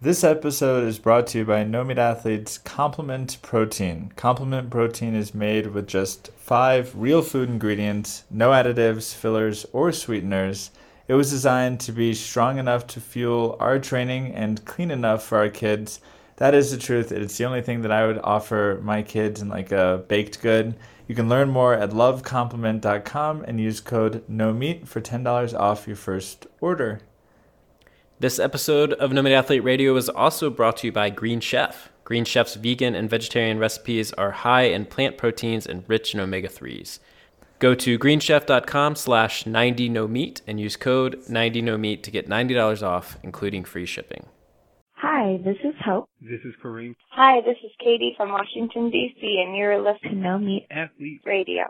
This episode is brought to you by No Meat Athletes Complement Protein. Complement Protein is made with just five real food ingredients, no additives, fillers, or sweeteners. It was designed to be strong enough to fuel our training and clean enough for our kids. That is the truth. It's the only thing that I would offer my kids in like a baked good. You can learn more at lovecomplement.com and use code NOMEAT for $10 off your first order. This episode of No Meat Athlete Radio is also brought to you by Green Chef. Green Chef's vegan and vegetarian recipes are high in plant proteins and rich in omega-3s. Go to greenchef.com slash 90nomeat and use code 90nomeat to get $90 off, including free shipping. Hi, this is Hope. This is Kareem. Hi, this is Katie from Washington, D.C., and you're listening to No Meat Athlete. Radio.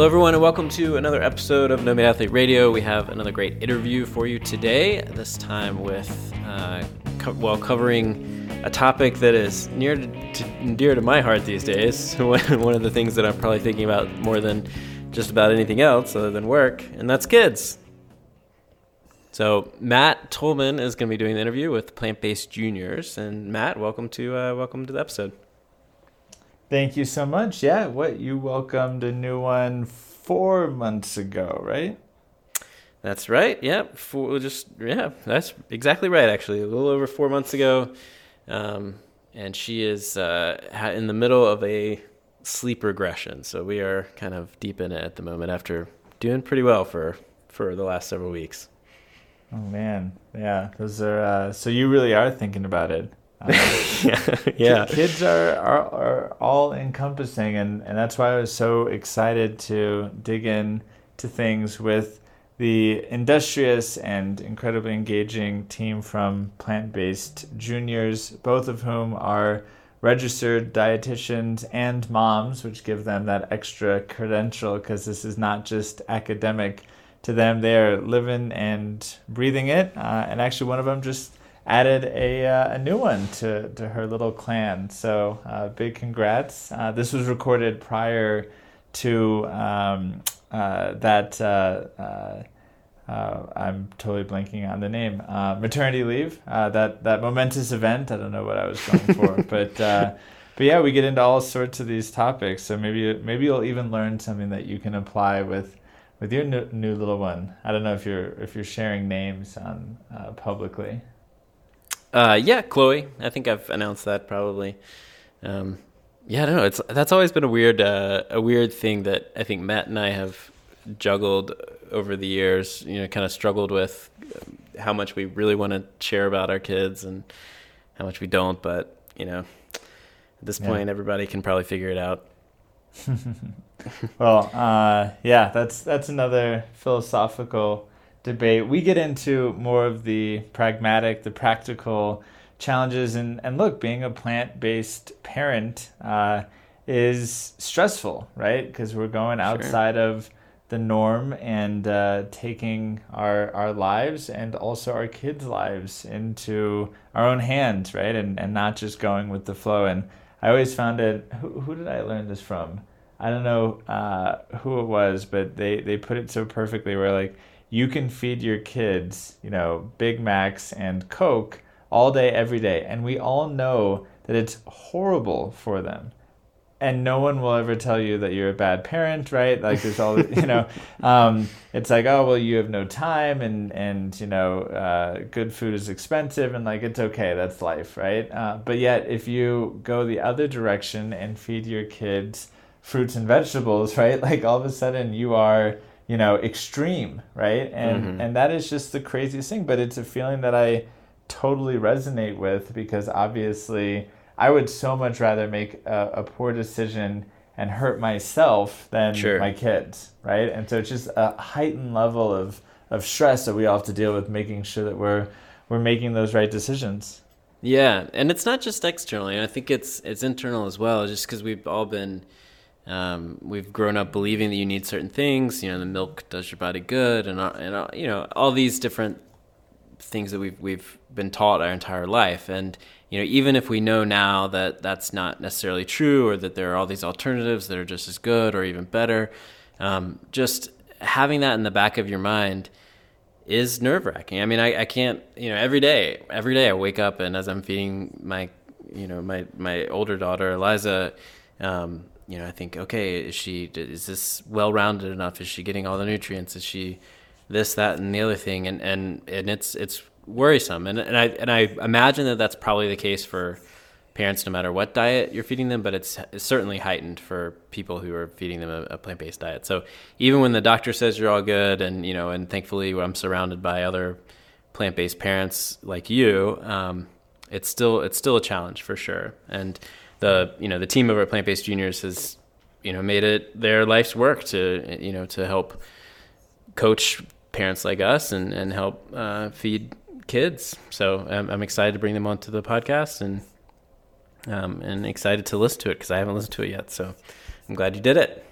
Hello, everyone, and welcome to another episode of No Meat Athlete Radio. We have another great interview for you today, this time with, uh, co- well, covering a topic that is near to, to, dear to my heart these days. One of the things that I'm probably thinking about more than just about anything else other than work, and that's kids. So Matt Tolman is going to be doing the interview with Plant Based Juniors, and Matt, welcome to uh, welcome to the episode. Thank you so much. Yeah, what you welcomed a new one four months ago, right? That's right. Yep. For just yeah, that's exactly right. Actually, a little over four months ago, um, and she is uh, in the middle of a sleep regression. So we are kind of deep in it at the moment after doing pretty well for for the last several weeks. Oh man, yeah, those are. Uh, so you really are thinking about it. Yeah, yeah. Kids are, are, are all encompassing, and, and that's why I was so excited to dig in to things with the industrious and incredibly engaging team from Plant Based Juniors, both of whom are registered dietitians and moms, which give them that extra credential because this is not just academic to them. They are living and breathing it. Uh, and actually, one of them just added a, uh, a new one to, to her little clan. So, uh, big congrats. Uh, this was recorded prior to um, uh, that. Uh, uh, uh, I'm totally blanking on the name. Uh, maternity leave. Uh, that that momentous event. I don't know what I was going for, but uh, but yeah, we get into all sorts of these topics. So maybe maybe you'll even learn something that you can apply with with your new, new little one. I don't know if you're if you're sharing names on uh, publicly. Uh, yeah, Chloe. I think I've announced that probably. Um, yeah, I don't know. It's that's always been a weird uh, a weird thing that I think Matt and I have juggled over the years. You know, kind of struggled with um, how much we really want to share about our kids and how much we don't. But you know, at this Yeah. point, everybody can probably figure it out. Well, uh, yeah, that's that's another philosophical debate. We get into more of the pragmatic, the practical challenges, and and look, being a plant-based parent uh, is stressful, right? Because we're going outside of the norm and uh, taking our our lives and also our kids' lives into our own hands, right? And and not just going with the flow. And I always found it. Who, who did I learn this from? I don't know uh, who it was, but they, they put it so perfectly where like you can feed your kids, you know, Big Macs and Coke all day, every day. And we all know that it's horrible for them. And no one will ever tell you that you're a bad parent, right? Like there's all, you know, um, it's like, oh, well, you have no time and, and you know, uh, good food is expensive and like it's okay, that's life, right? Uh, but yet, if you go the other direction and feed your kids, fruits and vegetables, right? Like all of a sudden you are, you know, extreme, right? And Mhm. and that is just the craziest thing, but it's a feeling that I totally resonate with because obviously I would so much rather make a, a poor decision and hurt myself than Sure. my kids, right? And so it's just a heightened level of of stress that we all have to deal with making sure that we're we're making those right decisions. Yeah, and it's not just externally. I think it's it's internal as well. Just because we've all been, um, we've grown up believing that you need certain things. You know, the milk does your body good, and all- and you know all these different things that we've we've been taught our entire life. And you know, even if we know now that that's not necessarily true, or that there are all these alternatives that are just as good or even better, um, just having that in the back of your mind is nerve wracking. I mean, I, I can't, you know, every day, every day I wake up and as I'm feeding my, you know, my, my older daughter, Eliza, um, you know, I think, okay, is she, is this well rounded enough? Is she getting all the nutrients? Is she this, that, and the other thing? And, and, and it's, it's worrisome. And, and I, and I imagine that that's probably the case for, parents no matter what diet you're feeding them, but it's, it's certainly heightened for people who are feeding them a, a plant-based diet. So even when the doctor says you're all good, and you know, and thankfully I'm surrounded by other plant-based parents like you, um, it's still it's still a challenge for sure. And the you know the team over at Plant Based Juniors has you know made it their life's work to you know to help coach parents like us and and help uh, feed kids. So I'm, I'm excited to bring them onto the podcast and um, and excited to listen to it because I haven't listened to it yet. So I'm glad you did it.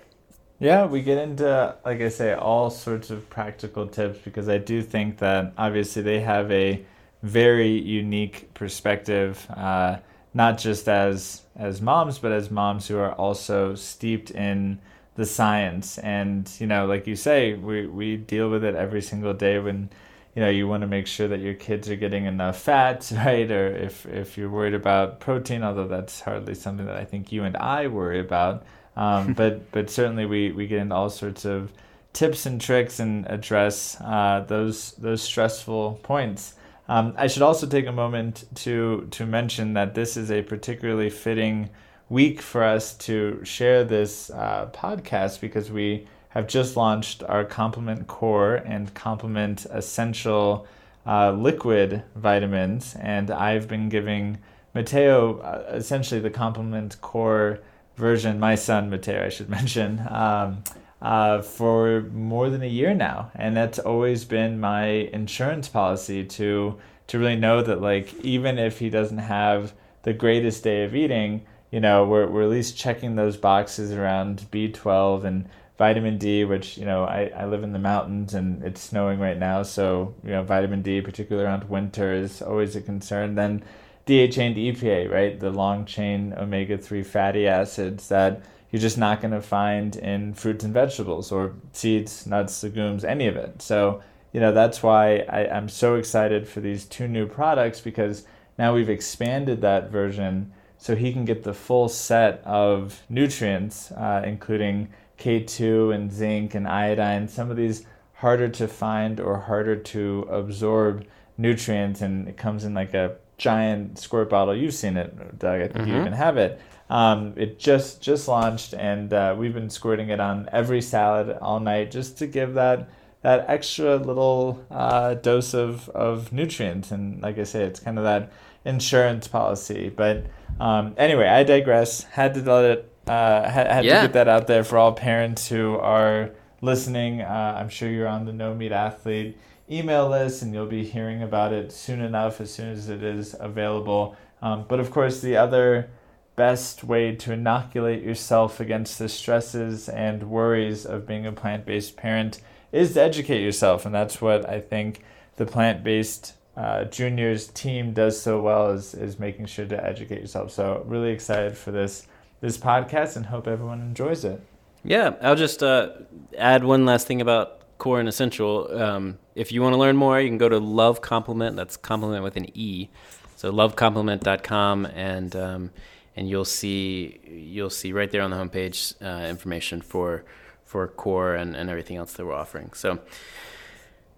Yeah, we get into, like I say, all sorts of practical tips because I do think that obviously they have a very unique perspective, uh, not just as as moms, but as moms who are also steeped in the science. And you know, like you say, we we deal with it every single day when you know you want to make sure that your kids are getting enough fats right? Or if if you're worried about protein although that's hardly something that i think you and i worry about. Um, but but certainly we we get into all sorts of tips and tricks and address uh, those those stressful points um, i should also take a moment to to mention that this is a particularly fitting week for us to share this uh, podcast because we have just launched our Complement Core and Complement Essential uh, liquid vitamins, and I've been giving Mateo uh, essentially the Complement Core version, my son Mateo, I should mention, um, uh, for more than a year now, and that's always been my insurance policy to to really know that like even if he doesn't have the greatest day of eating, you know, we're we're at least checking those boxes around B12 and vitamin D, which you know I, I live in the mountains and it's snowing right now, so you know vitamin D, particularly around winter, is always a concern. Then DHA and EPA, right, the long chain omega three fatty acids that you're just not going to find in fruits and vegetables or seeds, nuts, legumes, any of it. So you know that's why I, I'm so excited for these two new products because now we've expanded that version so he can get the full set of nutrients, uh, including K2 and zinc and iodine, some of these harder to find or harder to absorb nutrients, and it comes in like a giant squirt bottle. You've seen it, Doug. I think mm-hmm. you even have it. Um, it just just launched, and uh, we've been squirting it on every salad all night just to give that that extra little uh, dose of, of nutrients. And like I say, it's kind of that insurance policy. But um, anyway, I digress. Had to let it uh, had, had yeah. to get that out there for all parents who are listening. Uh, I'm sure you're on the No Meat Athlete email list, and you'll be hearing about it soon enough as soon as it is available. Um, but of course, the other best way to inoculate yourself against the stresses and worries of being a plant based parent is to educate yourself. And that's what I think the plant based uh, juniors team does so well is, is making sure to educate yourself. So, really excited for this this podcast and hope everyone enjoys it. Yeah, I'll just uh, add one last thing about Core and Essential. Um, if you want to learn more, you can go to Love Complement. That's compliment with an E. So lovecomplement.com and um, and you'll see you'll see right there on the homepage uh, information for for Core and, and everything else that we're offering. So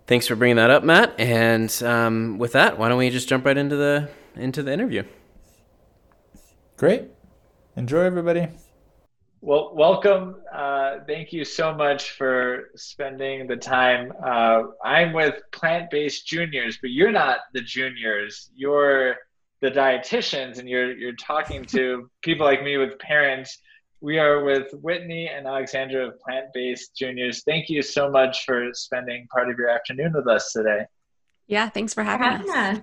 thanks for bringing that up, Matt. And um, with that, why don't we just jump right into the into the interview? Great. Enjoy, everybody. Well, welcome. Uh, thank you so much for spending the time. Uh, I'm with Plant Based Juniors, but you're not the juniors. You're the dietitians, and you're you're talking to people like me with parents. We are with Whitney and Alexandra of Plant Based Juniors. Thank you so much for spending part of your afternoon with us today. Yeah, thanks for having us.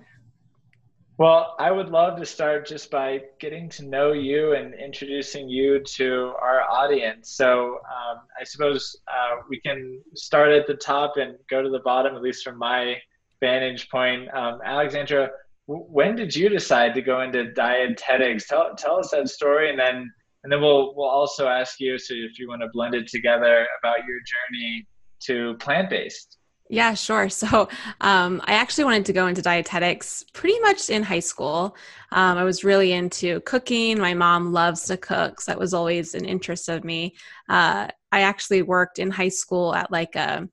Well, I would love to start just by getting to know you and introducing you to our audience. So um, I suppose uh, we can start at the top and go to the bottom, at least from my vantage point. Um, Alexandra, w- when did you decide to go into dietetics? Tell, tell us that story and then and then we'll we'll also ask you so if you want to blend it together about your journey to plant based. Yeah, sure. So um, I actually wanted to go into dietetics pretty much in high school. Um, I was really into cooking. My mom loves to cook, so that was always an interest of me. Uh, I actually worked in high school at like a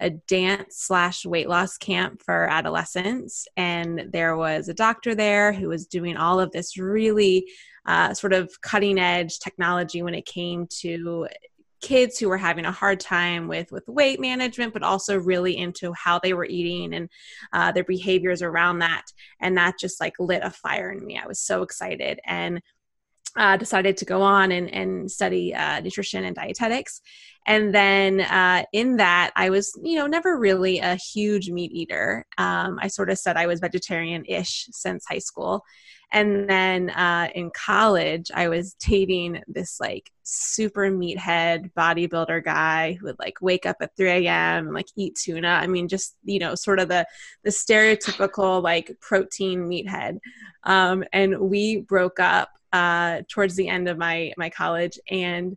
a dance slash weight loss camp for adolescents, and there was a doctor there who was doing all of this really uh, sort of cutting edge technology when it came to kids who were having a hard time with with weight management but also really into how they were eating and uh, their behaviors around that. And that just like lit a fire in me. I was so excited. And uh, decided to go on and, and study uh, nutrition and dietetics and then uh, in that i was you know never really a huge meat eater um, i sort of said i was vegetarian-ish since high school and then uh, in college, I was dating this like super meathead bodybuilder guy who would like wake up at 3 a.m. and like eat tuna. I mean, just, you know, sort of the, the stereotypical like protein meathead. Um, and we broke up uh, towards the end of my, my college. And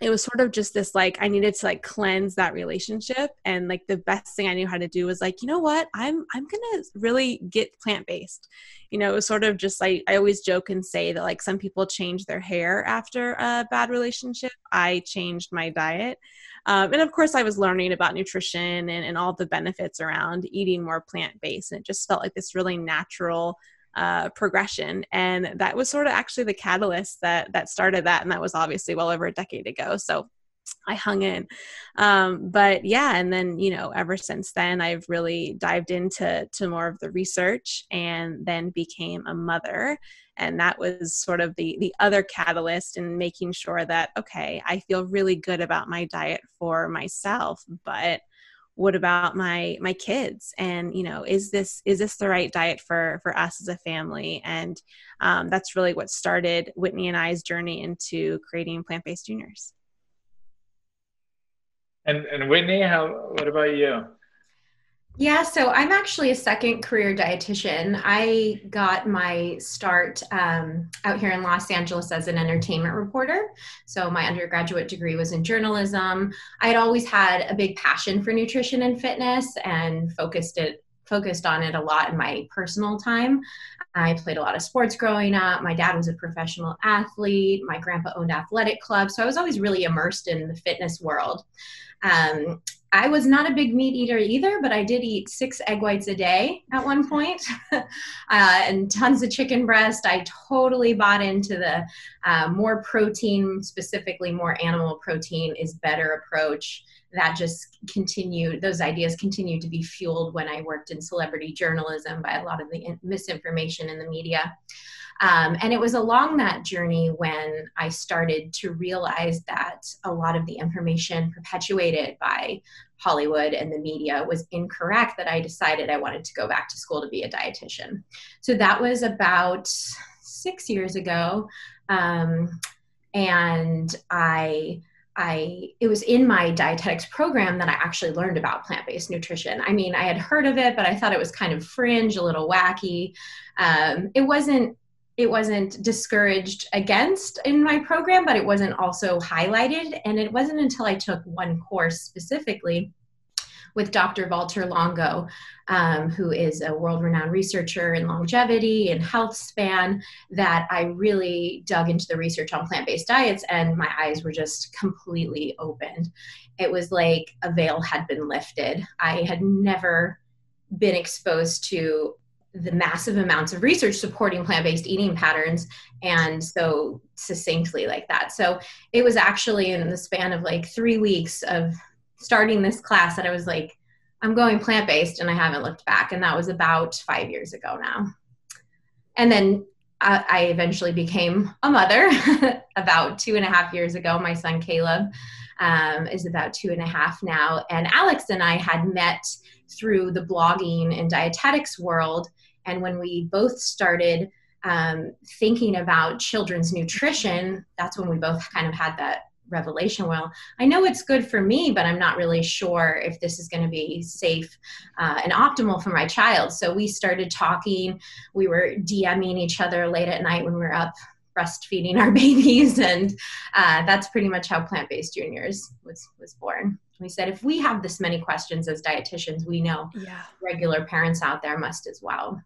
it was sort of just this like i needed to like cleanse that relationship. And like the best thing i knew how to do was like you know what? I'm i'm gonna really get plant-based. You know it was sort of just like i always joke and say that like some people change their hair after a bad relationship. I changed my diet. Um, and of course i was learning about nutrition and, and all the benefits around eating more plant-based. And it just felt like this really natural uh, progression and that was sort of actually the catalyst that that started that and that was obviously well over a decade ago so I hung in. Um, but yeah, and then, you know, ever since then, I've really dived into to more of the research and then became a mother. And that was sort of the the other catalyst in making sure that, okay, I feel really good about my diet for myself, but what about my my kids? And you know is this is this the right diet for for us as a family? And um, that's really what started whitney and i's journey into creating plant-based juniors. And and whitney how what about you yeah, so I'm actually a second career dietitian. I got my start um, out here in Los Angeles as an entertainment reporter. So my undergraduate degree was in journalism. I had always had a big passion for nutrition and fitness and focused it focused on it a lot in my personal time. I played a lot of sports growing up. My dad was a professional athlete. My grandpa owned athletic clubs. So I was always really immersed in the fitness world. Um, I was not a big meat eater either, but I did eat six egg whites a day at one point, uh, and tons of chicken breast. I totally bought into the uh, more protein, specifically more animal protein, is better approach. That just continued, those ideas continued to be fueled when I worked in celebrity journalism by a lot of the misinformation in the media. Um, and it was along that journey when I started to realize that a lot of the information perpetuated by Hollywood and the media was incorrect that I decided I wanted to go back to school to be a dietitian. So that was about six years ago. Um, and I I it was in my dietetics program that I actually learned about plant-based nutrition. I mean, I had heard of it, but I thought it was kind of fringe, a little wacky. Um, it wasn't it wasn't discouraged against in my program, but it wasn't also highlighted. And it wasn't until I took one course specifically with Dr. Walter Longo, um, who is a world renowned researcher in longevity and health span, that I really dug into the research on plant based diets and my eyes were just completely opened. It was like a veil had been lifted. I had never been exposed to the massive amounts of research supporting plant-based eating patterns and so succinctly like that. So it was actually in the span of like three weeks of starting this class that i was like i'm going plant-based and i haven't looked back and that was about five years ago now. And then i, I eventually became a mother about two and a half years ago. My son caleb um, is about two and a half now and alex and i had met through the blogging and dietetics world and when we both started um, thinking about children's nutrition, that's when we both kind of had that revelation well i know it's good for me but i'm not really sure if this is going to be safe uh, and optimal for my child so we started talking we were dming each other late at night when we were up breastfeeding our babies, and uh, that's pretty much how Plant Based Juniors was was born. We said if we have this many questions as dietitians, we know Yeah. regular parents out there must as well.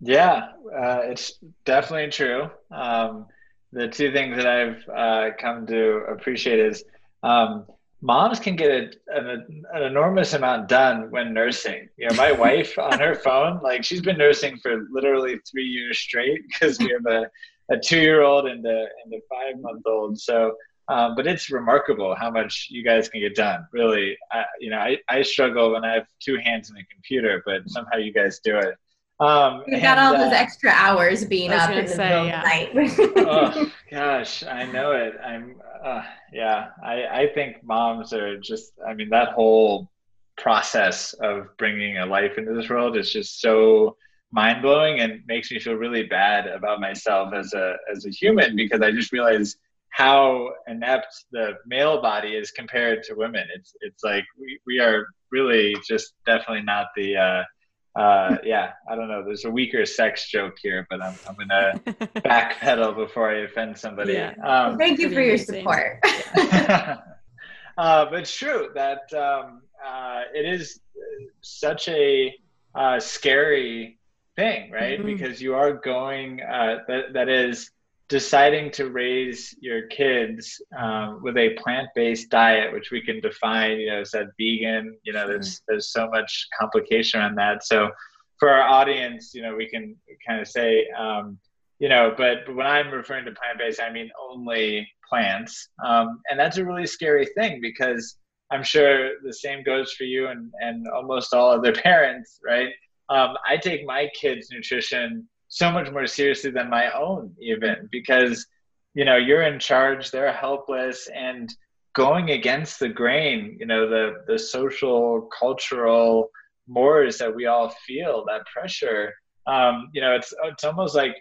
Yeah, uh, it's definitely true. Um, the two things that I've uh, come to appreciate is um, moms can get a, an, an enormous amount done when nursing. You know, my wife on her phone, like she's been nursing for literally three years straight because we have a, a two-year-old and a, and a five-month-old. So, um, but it's remarkable how much you guys can get done. Really, I, you know, I, I struggle when I have two hands on a computer, but somehow you guys do it. Um, We've got all uh, those extra hours being up gonna in the say, middle yeah. of the night. oh gosh, I know it. I'm uh, yeah. I I think moms are just. I mean, that whole process of bringing a life into this world is just so mind blowing and makes me feel really bad about myself as a as a human because I just realize how inept the male body is compared to women. It's it's like we, we are really just definitely not the uh, uh, yeah, I don't know. There's a weaker sex joke here, but I'm, I'm gonna backpedal before I offend somebody. Yeah. Um, Thank you for your amazing. support. uh, but it's true that um, uh, it is such a uh, scary thing, right? Mhm. Because you are going, uh, that, that is deciding to raise your kids um, with a plant-based diet, which we can define, you know, is that vegan, you know, there's, there's so much complication on that. So for our audience, you know, we can kind of say, um, you know, but, but when I'm referring to plant-based, I mean only plants. Um, and that's a really scary thing because I'm sure the same goes for you and, and almost all other parents, right? Um, I take my kids' nutrition so much more seriously than my own, even because, you know, you're in charge, they're helpless, and going against the grain, you know, the, the social, cultural mores that we all feel, that pressure, um, you know, it's, it's almost like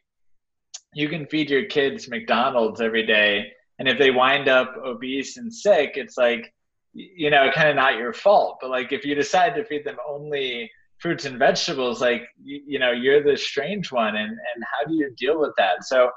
you can feed your kids McDonald's every day. And if they wind up obese and sick, it's like, you know, kind of not your fault. But like if you decide to feed them only fruits and vegetables, like, you, you know, you're the strange one. And, and how do you deal with that? So,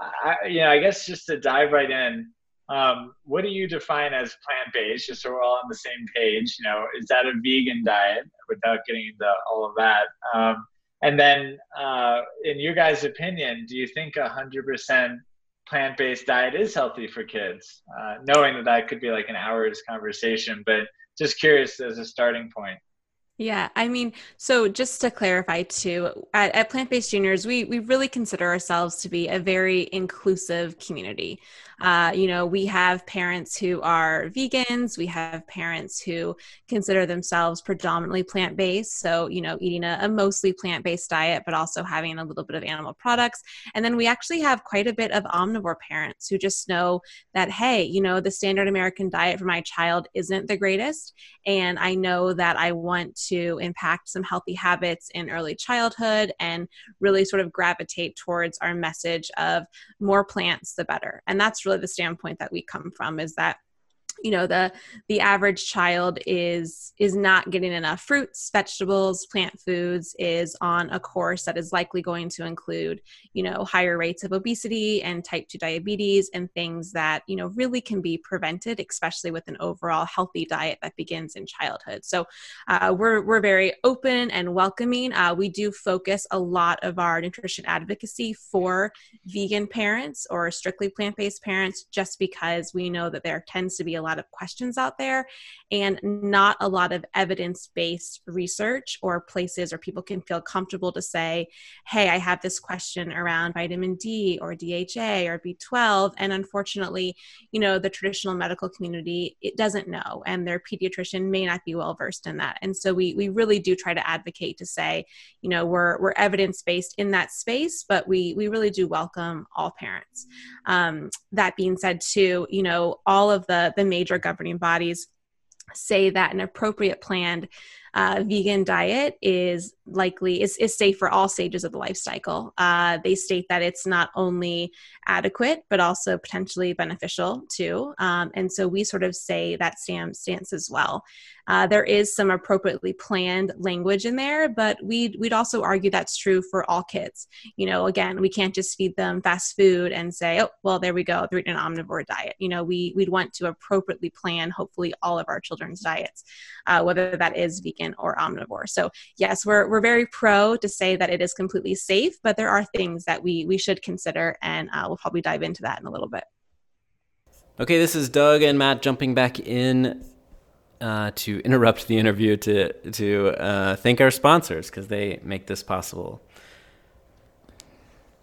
I, you know, I guess just to dive right in, um, what do you define as plant based? Just so we're all on the same page. You know, is that a vegan diet without getting into all of that? Um, and then, uh, in your guys' opinion, do you think a hundred percent plant-based diet is healthy for kids? Uh, knowing that that could be like an hour's conversation, but just curious as a starting point. Yeah, I mean, so just to clarify too, at, at Plant Based Juniors, we we really consider ourselves to be a very inclusive community. Uh, you know, we have parents who are vegans, we have parents who consider themselves predominantly plant based, so you know, eating a, a mostly plant based diet, but also having a little bit of animal products. And then we actually have quite a bit of omnivore parents who just know that hey, you know, the standard American diet for my child isn't the greatest, and I know that I want to impact some healthy habits in early childhood and really sort of gravitate towards our message of more plants the better. And that's really the standpoint that we come from is that you know the the average child is is not getting enough fruits vegetables plant foods is on a course that is likely going to include you know higher rates of obesity and type 2 diabetes and things that you know really can be prevented especially with an overall healthy diet that begins in childhood. So uh, we're we're very open and welcoming. Uh, we do focus a lot of our nutrition advocacy for vegan parents or strictly plant-based parents just because we know that there tends to be a lot of questions out there and not a lot of evidence-based research or places or people can feel comfortable to say hey i have this question around vitamin d or dha or b12 and unfortunately you know the traditional medical community it doesn't know and their pediatrician may not be well versed in that. And so we we really do try to advocate to say you know we're we're evidence based in that space but we we really do welcome all parents. Um, that being said too you know all of the the major governing bodies say that an appropriate planned uh, vegan diet is likely is, is safe for all stages of the life cycle. Uh, they state that it's not only adequate but also potentially beneficial too. Um, and so we sort of say that stance, stance as well. Uh, there is some appropriately planned language in there, but we'd, we'd also argue that's true for all kids. You know, again, we can't just feed them fast food and say, oh, well, there we go, they're eating an omnivore diet. You know, we, we'd want to appropriately plan, hopefully, all of our children's diets, uh, whether that is vegan or omnivore. So, yes, we're, we're very pro to say that it is completely safe, but there are things that we, we should consider, and uh, we'll probably dive into that in a little bit. Okay, this is Doug and Matt jumping back in uh, to interrupt the interview to to uh, thank our sponsors because they make this possible.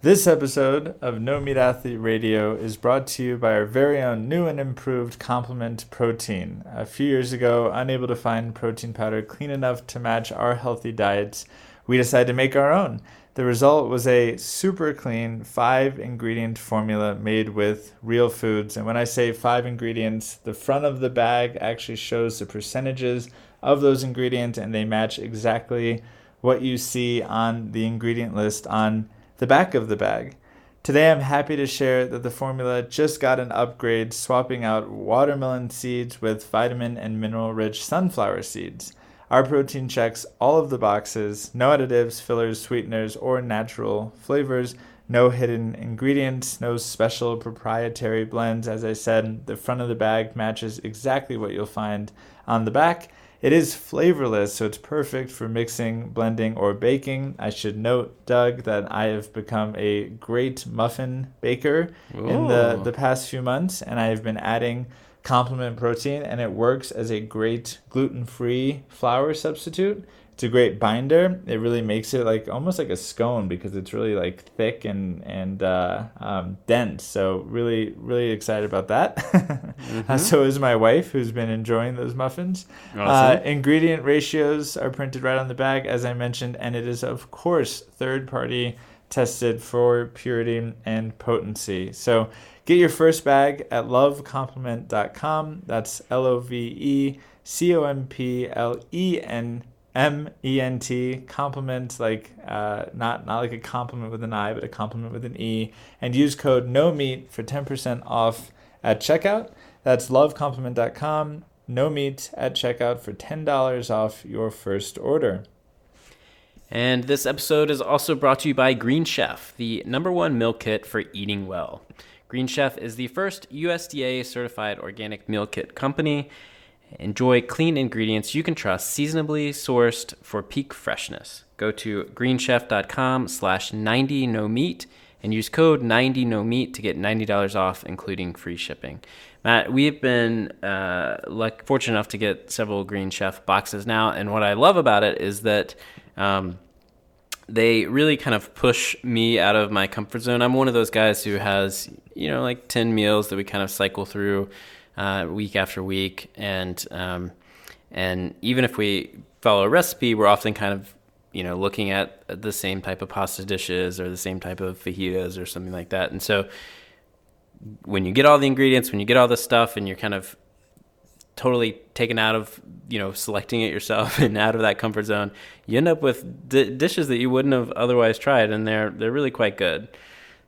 This episode of No Meat Athlete Radio is brought to you by our very own new and improved complement protein. A few years ago, unable to find protein powder clean enough to match our healthy diets, we decided to make our own. The result was a super clean five ingredient formula made with real foods. And when I say five ingredients, the front of the bag actually shows the percentages of those ingredients and they match exactly what you see on the ingredient list on the back of the bag. Today, I'm happy to share that the formula just got an upgrade, swapping out watermelon seeds with vitamin and mineral rich sunflower seeds. Our protein checks all of the boxes no additives, fillers, sweeteners, or natural flavors, no hidden ingredients, no special proprietary blends. As I said, the front of the bag matches exactly what you'll find on the back. It is flavorless, so it's perfect for mixing, blending, or baking. I should note, Doug, that I have become a great muffin baker Ooh. in the, the past few months, and I have been adding complement protein and it works as a great gluten-free flour substitute. It's a great binder. It really makes it like almost like a scone because it's really like thick and and uh, um, dense. So really really excited about that. Mm-hmm. so is my wife who's been enjoying those muffins. Awesome. uh, ingredient ratios are printed right on the bag as i mentioned and it is of course third party tested for purity and potency so Get your first bag at lovecomplement.com. That's L O V E C O M P L E N M E N T. Complement, like uh, not not like a compliment with an I, but a compliment with an E. And use code No Meat for ten percent off at checkout. That's lovecomplement.com. No meat at checkout for ten dollars off your first order. And this episode is also brought to you by Green Chef, the number one meal kit for eating well. Green Chef is the first USDA certified organic meal kit company. Enjoy clean ingredients you can trust, seasonably sourced for peak freshness. Go to greenchef.com slash 90 no meat and use code 90 no meat to get $90 off, including free shipping. Matt, we've been uh, like fortunate enough to get several Green Chef boxes now, and what I love about it is that um, they really kind of push me out of my comfort zone. I'm one of those guys who has, you know, like 10 meals that we kind of cycle through uh, week after week. And, um, and even if we follow a recipe, we're often kind of, you know, looking at the same type of pasta dishes or the same type of fajitas or something like that. And so when you get all the ingredients, when you get all the stuff and you're kind of totally taken out of you know selecting it yourself and out of that comfort zone you end up with d- dishes that you wouldn't have otherwise tried and they're they're really quite good.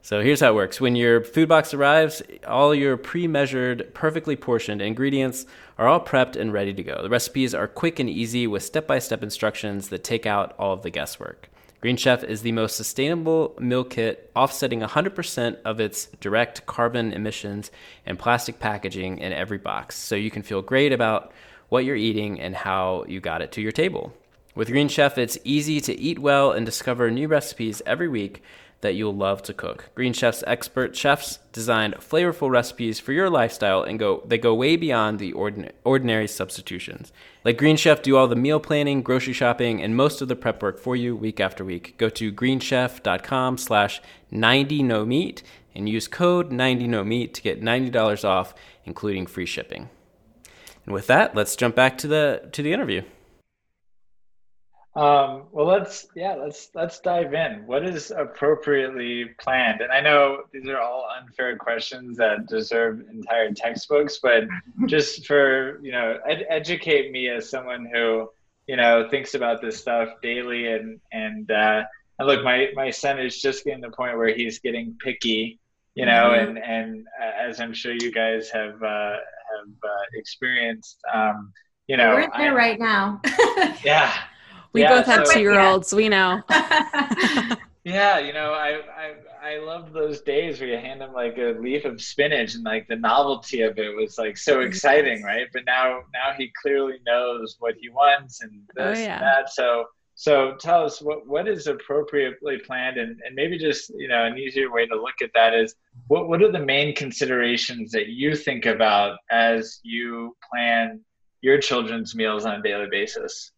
So here's how it works. When your food box arrives all your pre-measured perfectly portioned ingredients are all prepped and ready to go. The recipes are quick and easy with step-by-step instructions that take out all of the guesswork Green Chef is the most sustainable meal kit, offsetting 100% of its direct carbon emissions and plastic packaging in every box, so you can feel great about what you're eating and how you got it to your table. With Green Chef, it's easy to eat well and discover new recipes every week that you'll love to cook. Green Chef's expert chefs designed flavorful recipes for your lifestyle and go they go way beyond the ordinary, ordinary substitutions. Let Green Chef do all the meal planning, grocery shopping, and most of the prep work for you week after week. Go to greenchef.com slash 90nomeat and use code 90nomeat to get $90 off, including free shipping. And with that, let's jump back to the to the interview. Um, well, let's yeah, let's let's dive in. What is appropriately planned? And I know these are all unfair questions that deserve entire textbooks, but just for you know, ed- educate me as someone who you know, thinks about this stuff daily. And and uh, and look, my my son is just getting to the point where he's getting picky, you know, mm-hmm. and and uh, as I'm sure you guys have uh, have uh, experienced, um, you know, we're there I, right now. yeah. We yeah, both have so, two year olds. We know. yeah, you know, I, I I love those days where you hand him like a leaf of spinach and like the novelty of it was like so exciting, right? But now now he clearly knows what he wants and oh, this oh, yeah. and that. So so tell us what what is appropriately planned and, and maybe just you know an easier way to look at that is what what are the main considerations that you think about as you plan your children's meals on a daily basis?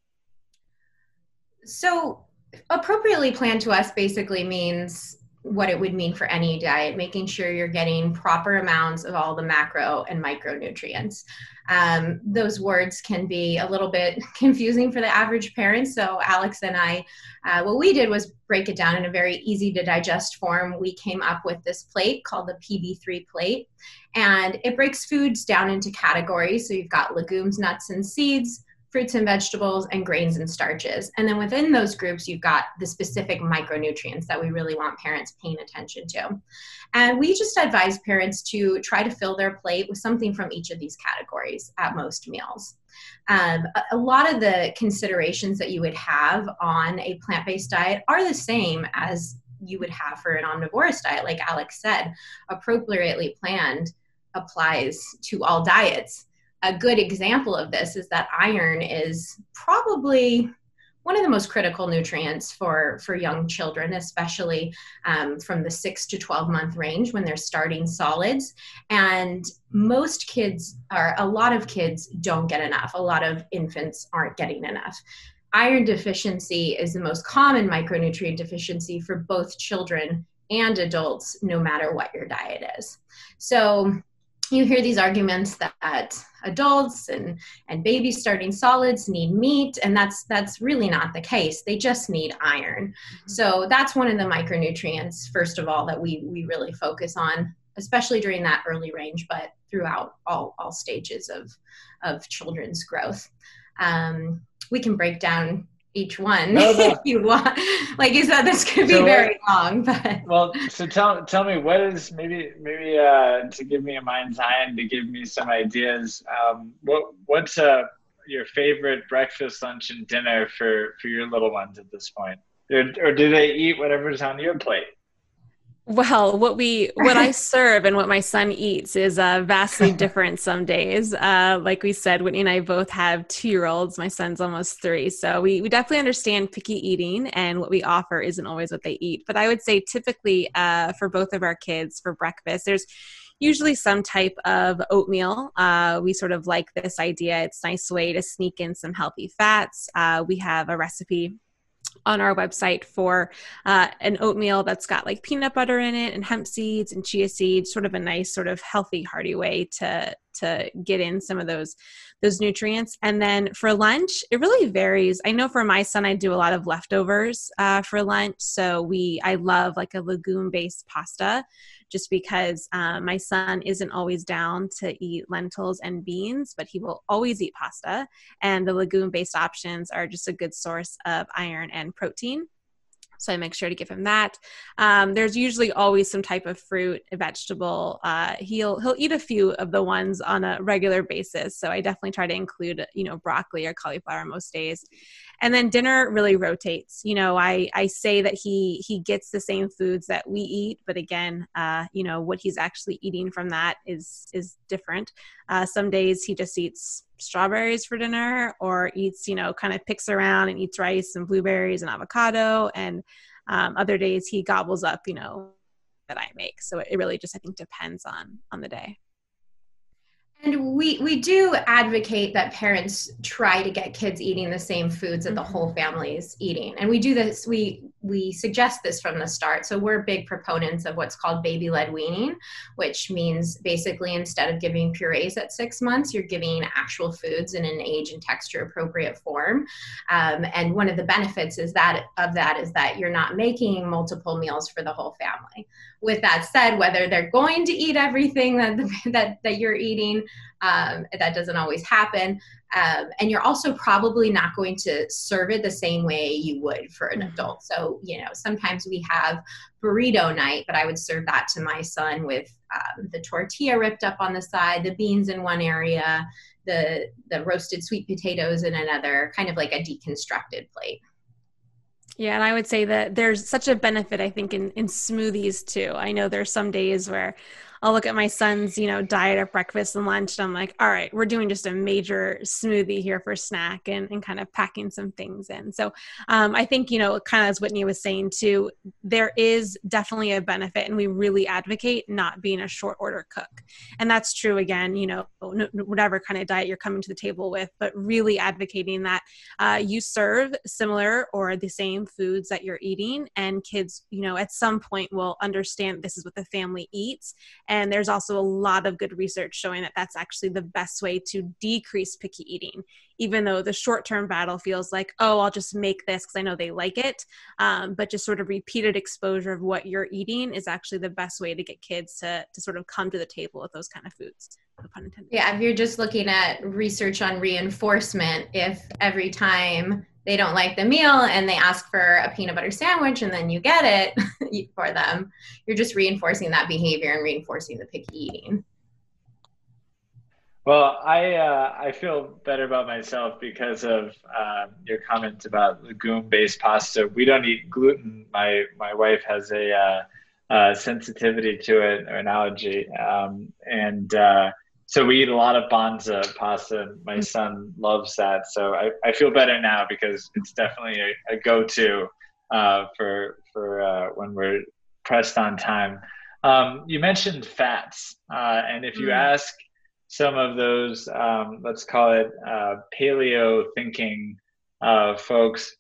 So appropriately planned to us basically means what it would mean for any diet, making sure you're getting proper amounts of all the macro and micronutrients. Um, those words can be a little bit confusing for the average parent. So, Alex and I, uh, what we did was break it down in a very easy to digest form. We came up with this plate called the PB3 plate, and it breaks foods down into categories. So, you've got legumes, nuts, and seeds fruits and vegetables, and grains and starches. And then within those groups, you've got the specific micronutrients that we really want parents paying attention to. And we just advise parents to try to fill their plate with something from each of these categories at most meals. Um, a, lot of the considerations that you would have on a plant based diet are the same as you would have for an omnivorous diet, like Alex said, appropriately planned applies to all diets a good example of this is that iron is probably one of the most critical nutrients for for young children especially um, from the 6 to 12 month range when they're starting solids. And most kids or a lot of kids don't get enough. A lot of infants aren't getting enough. Iron deficiency is the most common micronutrient deficiency for both children and adults no matter what your diet is. So you hear these arguments that adults and, and babies starting solids need meat and that's that's really not the case. They just need iron. Mm-hmm. so that's one of the micronutrients first of all that we we really focus on especially during that early range but throughout all all stages of of children's growth. Um, we can break down each one no, no. if you want. Like you said, this could be so very long. But well, so tell tell me what is maybe maybe uh, to give me a mind's eye and to give me some ideas. Um, what what's uh, your favorite breakfast, lunch, and dinner for for your little ones at this point? Or, or do they eat whatever's on your plate? Well, what we what I serve and what my son eats is uh, vastly different some days. Uh, like we said, Whitney and I both have two year olds. My son's almost three, so we we definitely understand picky eating, and what we offer isn't always what they eat. But I would say typically uh, for both of our kids for breakfast, there's usually some type of oatmeal. Uh, we sort of like this idea. It's a nice way to sneak in some healthy fats. Uh, we have a recipe on our website for uh, an oatmeal that's got like peanut butter in it and hemp seeds and chia seeds sort of a nice sort of healthy hearty way to to get in some of those those nutrients. And then for lunch it really varies. I know for my son i do a lot of leftovers uh, for lunch. So we i love like a legume based pasta just because um, my son isn't always down to eat lentils and beans, but he will always eat pasta. And the legume based options are just a good source of iron and protein so I make sure to give him that. Um, there's usually always some type of fruit, vegetable. Uh, he'll he'll eat a few of the ones on a regular basis. So I definitely try to include you know broccoli or cauliflower most days. And then dinner really rotates. You know, I I say that he he gets the same foods that we eat, but again, uh, you know what he's actually eating from that is is different. Uh, some days he just eats strawberries for dinner or eats, you know, kind of picks around and eats rice and blueberries and avocado. And um, other days he gobbles up, you know, that I make. So it really just, I think, depends on on the day. And we we do advocate that parents try to get kids eating the same foods that the mm-hmm. whole family is eating. And we do this we we suggest this from the start. So we're big proponents of what's called baby led weaning, which means basically instead of giving purees at six months, you're giving actual foods in an age and texture appropriate form. Um, and one of the benefits is that of that is that you're not making multiple meals for the whole family. With that said, whether they're going to eat everything that that, that you're eating Um, that doesn't always happen. Um, and you're also probably not going to serve it the same way you would for an mm-hmm. adult. So, you know, sometimes we have burrito night, but I would serve that to my son with um, the tortilla ripped up on the side, the beans in one area, the the roasted sweet potatoes in another, kind of like a deconstructed plate. Yeah, and I would say that there's such a benefit, I think, in, in smoothies too. I know there's some days where I'll look at my son's, you know, diet at breakfast and lunch, and I'm like, all right, we're doing just a major smoothie here for snack and, and kind of packing some things in. So um, I think, you know, kind of as Whitney was saying too, there is definitely a benefit, and we really advocate not being a short order cook. And that's true again, you know, whatever kind of diet you're coming to the table with, but really advocating that uh, you serve similar or the same foods that you're eating, and kids, you know, at some point will understand this is what the family eats and there's also a lot of good research showing that that's actually the best way to decrease picky eating, even though the short term battle feels like, oh, I'll just make this because I know they like it. Um, but just sort of repeated exposure of what you're eating is actually the best way to get kids to, to sort of come to the table with those kind of foods. Yeah, if you're just looking at research on reinforcement, if every time they don't like the meal and they ask for a peanut butter sandwich and then you get it for them, you're just reinforcing that behavior and reinforcing the picky eating. Well, I uh, I feel better about myself because of uh, your comment about legume-based pasta. We don't eat gluten. My my wife has a uh, uh sensitivity to it or an allergy, um, and uh, so we eat a lot of banza pasta. My mm-hmm. son loves that. So I, I feel better now because it's definitely a, a go-to uh, for for uh, when we're pressed on time. Um, you mentioned fats, uh, and if you mm. ask some of those, um, let's call it uh, paleo thinking uh, folks,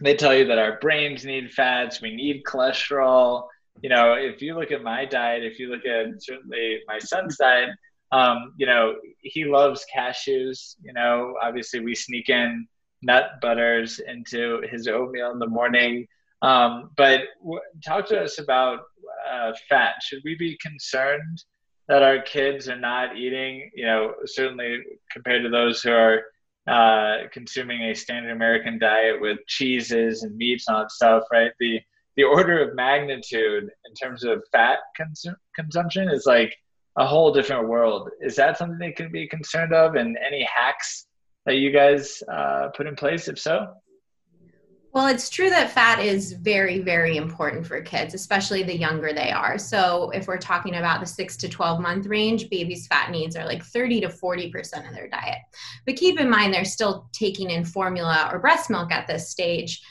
they tell you that our brains need fats, we need cholesterol. You know, if you look at my diet, if you look at certainly my son's diet, um, you know, he loves cashews. You know, obviously we sneak in nut butters into his oatmeal in the morning. Um, but w- talk to us about uh, fat. Should we be concerned that our kids are not eating, you know, certainly compared to those who are uh, consuming a standard American diet with cheeses and meats and stuff, right? The the order of magnitude in terms of fat consum- consumption is like a whole different world. Is that something they could be concerned of? And any hacks that you guys uh, put in place, if so? Well, it's true that fat is very, very important for kids, especially the younger they are. So, if we're talking about the six to 12 month range, babies' fat needs are like 30 to 40% of their diet. But keep in mind, they're still taking in formula or breast milk at this stage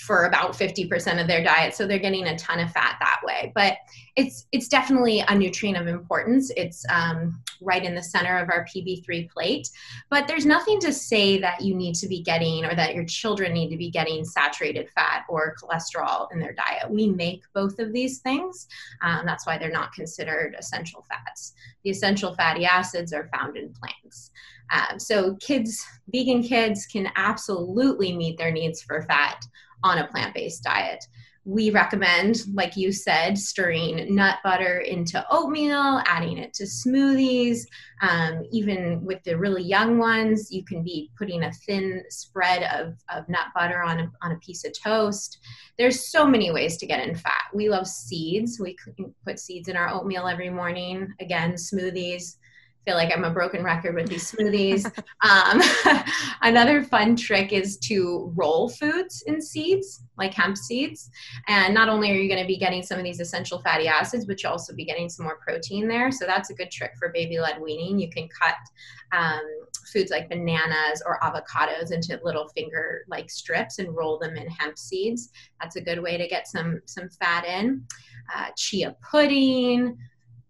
for about 50% of their diet so they're getting a ton of fat that way but it's it's definitely a nutrient of importance. It's um, right in the center of our pb3 plate. But there's nothing to say that you need to be getting or that your children need to be getting saturated fat or cholesterol in their diet. We make both of these things. Um, that's why they're not considered essential fats. The essential fatty acids are found in plants. Um, so kids vegan kids can absolutely meet their needs for fat on a plant based diet. We recommend, like you said, stirring nut butter into oatmeal, adding it to smoothies. Um, even with the really young ones, you can be putting a thin spread of, of nut butter on a, on a piece of toast. There's so many ways to get in fat. We love seeds. We put seeds in our oatmeal every morning. Again, smoothies feel like I'm a broken record with these smoothies. um, another fun trick is to roll foods in seeds, like hemp seeds. And not only are you going to be getting some of these essential fatty acids, but you'll also be getting some more protein there. So that's a good trick for baby led weaning. You can cut um, foods like bananas or avocados into little finger like strips and roll them in hemp seeds. That's a good way to get some, some fat in. Uh, chia pudding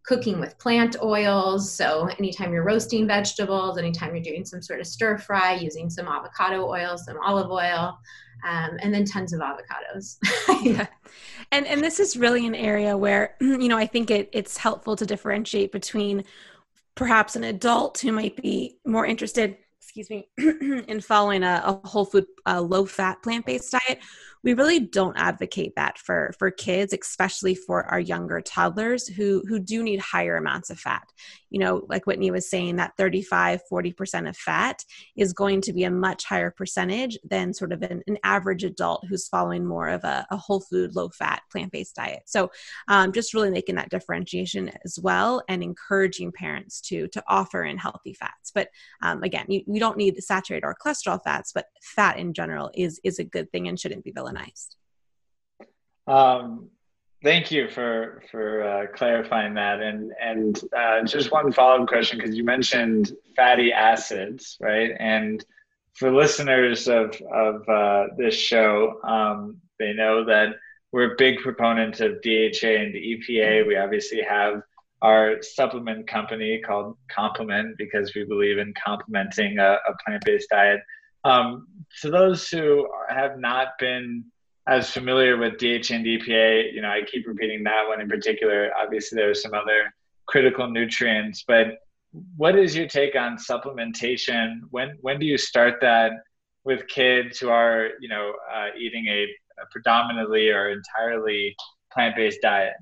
cooking with plant oils. So, anytime you're roasting vegetables, anytime you're doing some sort of stir fry, using some avocado oil, some olive oil, um, and then tons of avocados. yeah. And, and this is really an area where, you know, I think it, it's helpful to differentiate between perhaps an adult who might be more interested excuse me, in following a, a whole food, low fat plant based diet we really don't advocate that for for kids especially for our younger toddlers who who do need higher amounts of fat. You know like whitney was saying that 35 40% of fat is going to be a much higher percentage than sort of an, an average adult who's following more of a, a whole food low fat plant-based diet. So um, just really making that differentiation as well and encouraging parents to to offer in healthy fats. But um, again you, you don't need saturated or cholesterol fats but fat in general is is a good thing and shouldn't be villainized. Um, thank you for for uh, clarifying that. And and uh, just one follow-up question because you mentioned fatty acids right? And for listeners of of uh, this show um, they know that we're big proponents of DHA and EPA. We obviously have our supplement company called Complement because we believe in complementing a, a plant-based diet. Um, to those who have not been as familiar with DHA and EPA, you know, I keep repeating that one in particular. Obviously, there are some other critical nutrients, but what is your take on supplementation? When when do you start that with kids who are, you know, uh, eating a, a predominantly or entirely plant-based diet?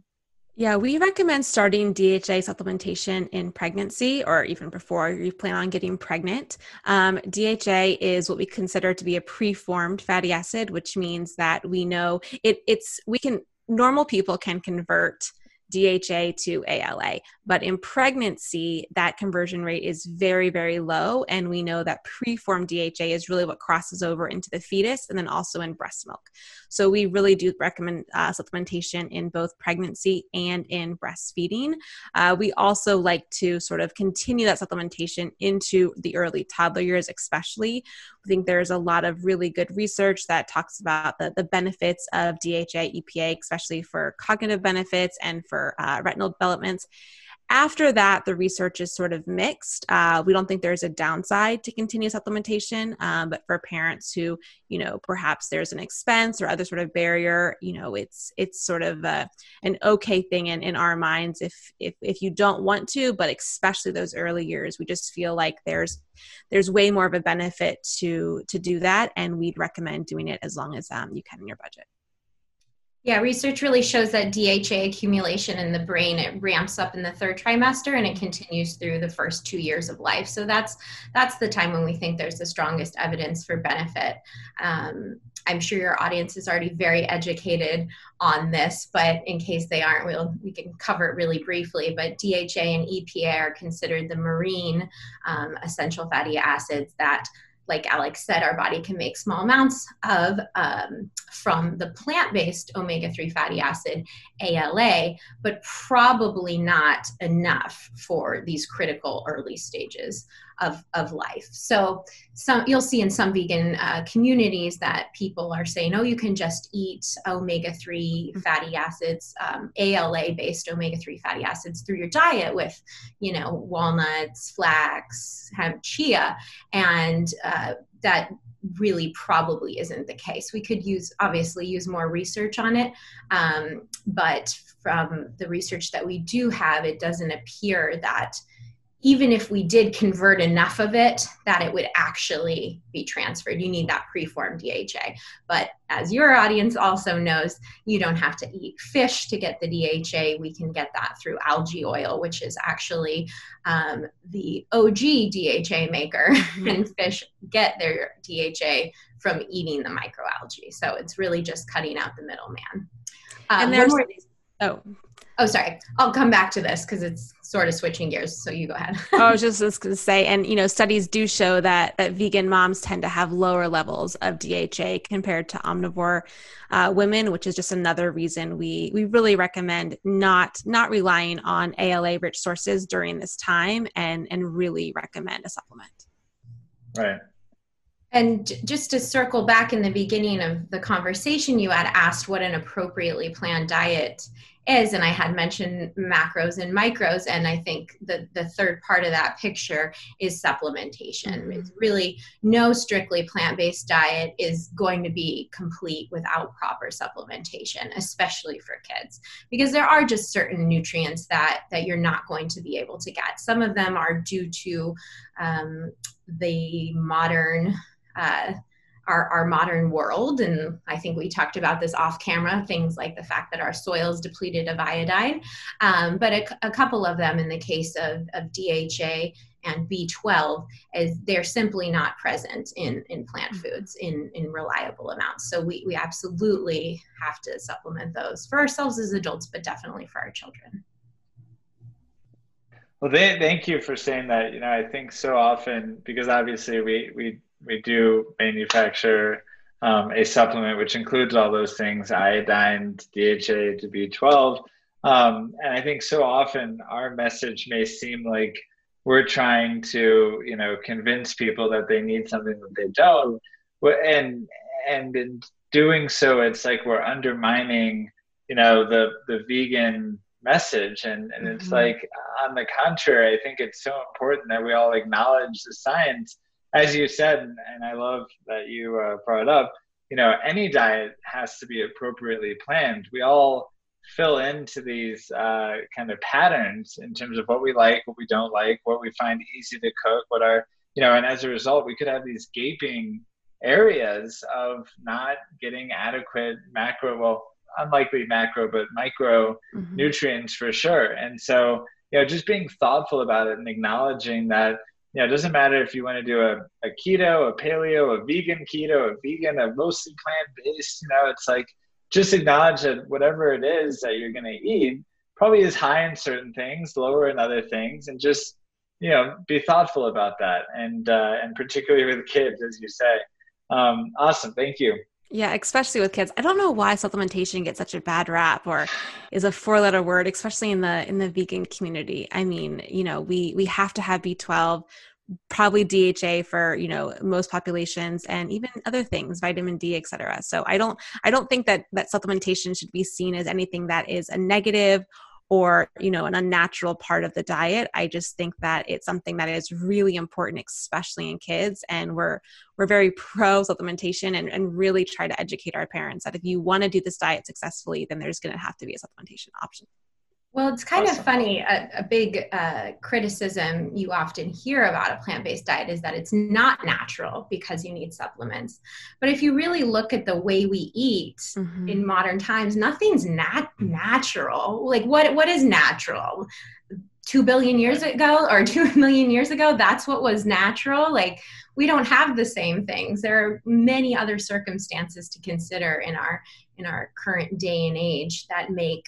Yeah, we recommend starting DHA supplementation in pregnancy or even before you plan on getting pregnant. Um, DHA is what we consider to be a preformed fatty acid, which means that we know it, it's we can normal people can convert DHA to ALA. But in pregnancy, that conversion rate is very, very low. And we know that preformed DHA is really what crosses over into the fetus and then also in breast milk. So we really do recommend uh, supplementation in both pregnancy and in breastfeeding. Uh, we also like to sort of continue that supplementation into the early toddler years, especially. I think there's a lot of really good research that talks about the, the benefits of DHA, EPA, especially for cognitive benefits and for uh, retinal developments. After that, the research is sort of mixed. Uh, we don't think there's a downside to continuous supplementation, um, but for parents who, you know, perhaps there's an expense or other sort of barrier, you know, it's it's sort of a, an okay thing in, in our minds if if if you don't want to, but especially those early years, we just feel like there's there's way more of a benefit to to do that, and we'd recommend doing it as long as um, you can in your budget. Yeah, research really shows that DHA accumulation in the brain it ramps up in the third trimester and it continues through the first two years of life. So that's that's the time when we think there's the strongest evidence for benefit. Um, I'm sure your audience is already very educated on this, but in case they aren't, we'll we can cover it really briefly. But DHA and EPA are considered the marine um, essential fatty acids that like Alex said, our body can make small amounts of um, from the plant based omega 3 fatty acid, ALA, but probably not enough for these critical early stages of, of life. So some you'll see in some vegan uh, communities that people are saying, oh, you can just eat omega-3 mm-hmm. fatty acids, um, ALA-based omega-3 fatty acids through your diet with, you know, walnuts, flax, hemp, chia, and uh, that really probably isn't the case. We could use obviously use more research on it, um, but from the research that we do have, it doesn't appear that even if we did convert enough of it that it would actually be transferred. You need that preformed dha but as your audience also knows you don't have to eat fish to get the dha we can get that through algae oil which is actually um, the og dha maker. Mm-hmm. and fish get their dha from eating the microalgae. So it's really just cutting out the middleman. Um, and there's oh oh sorry i'll come back to this because it's sort of switching gears. So you go ahead. I was just, just going to say, and you know, studies do show that that vegan moms tend to have lower levels of DHA compared to omnivore uh, women, which is just another reason we we really recommend not not relying on ALA rich sources during this time, and and really recommend a supplement. Right. And just to circle back in the beginning of the conversation, you had asked what an appropriately planned diet is and i had mentioned macros and micros and i think the, the third part of that picture is supplementation mm-hmm. it's really no strictly plant-based diet is going to be complete without proper supplementation especially for kids because there are just certain nutrients that that you're not going to be able to get some of them are due to um, the modern uh, our, our modern world. And I think we talked about this off camera things like the fact that our soil is depleted of iodine, um, but a, a, couple of them in the case of, of DHA and B12 is they're simply not present in, in plant mm-hmm. foods in, in reliable amounts. So we, we absolutely have to supplement those for ourselves as adults, but definitely for our children. Well, they, thank you for saying that. You know, I think so often because obviously we we we do manufacture um, a supplement which includes all those things: iodine, DHA, to B12. Um, and I think so often our message may seem like we're trying to, you know, convince people that they need something that they don't, and and in doing so, it's like we're undermining, you know, the the vegan message and, and mm-hmm. it's like on the contrary i think it's so important that we all acknowledge the science as you said and i love that you uh, brought up you know any diet has to be appropriately planned we all fill into these uh, kind of patterns in terms of what we like what we don't like what we find easy to cook what are you know and as a result we could have these gaping areas of not getting adequate macro well unlikely macro but micro mm-hmm. nutrients for sure and so you know just being thoughtful about it and acknowledging that you know it doesn't matter if you want to do a, a keto a paleo a vegan keto a vegan a mostly plant-based you know it's like just acknowledge that whatever it is that you're going to eat probably is high in certain things lower in other things and just you know be thoughtful about that. And uh, and particularly with kids as you say. Um, awesome. Thank you yeah, especially with kids. I don't know why supplementation gets such a bad rap or is a four-letter word, especially in the in the vegan community. I mean, you know, we we have to have B12, probably DHA for, you know, most populations and even other things, vitamin D, etc. So I don't I don't think that that supplementation should be seen as anything that is a negative or you know an unnatural part of the diet i just think that it's something that is really important especially in kids and we're we're very pro supplementation and, and really try to educate our parents that if you want to do this diet successfully then there's going to have to be a supplementation option well, it's kind awesome. of funny. A, a big uh, criticism you often hear about a plant based diet is that it's not natural because you need supplements. But if you really look at the way we eat mm-hmm. in modern times, nothing's nat- natural. Like, what what is natural? Two billion years ago or two million years ago, that's what was natural. Like, we don't have the same things. There are many other circumstances to consider in our in our current day and age that make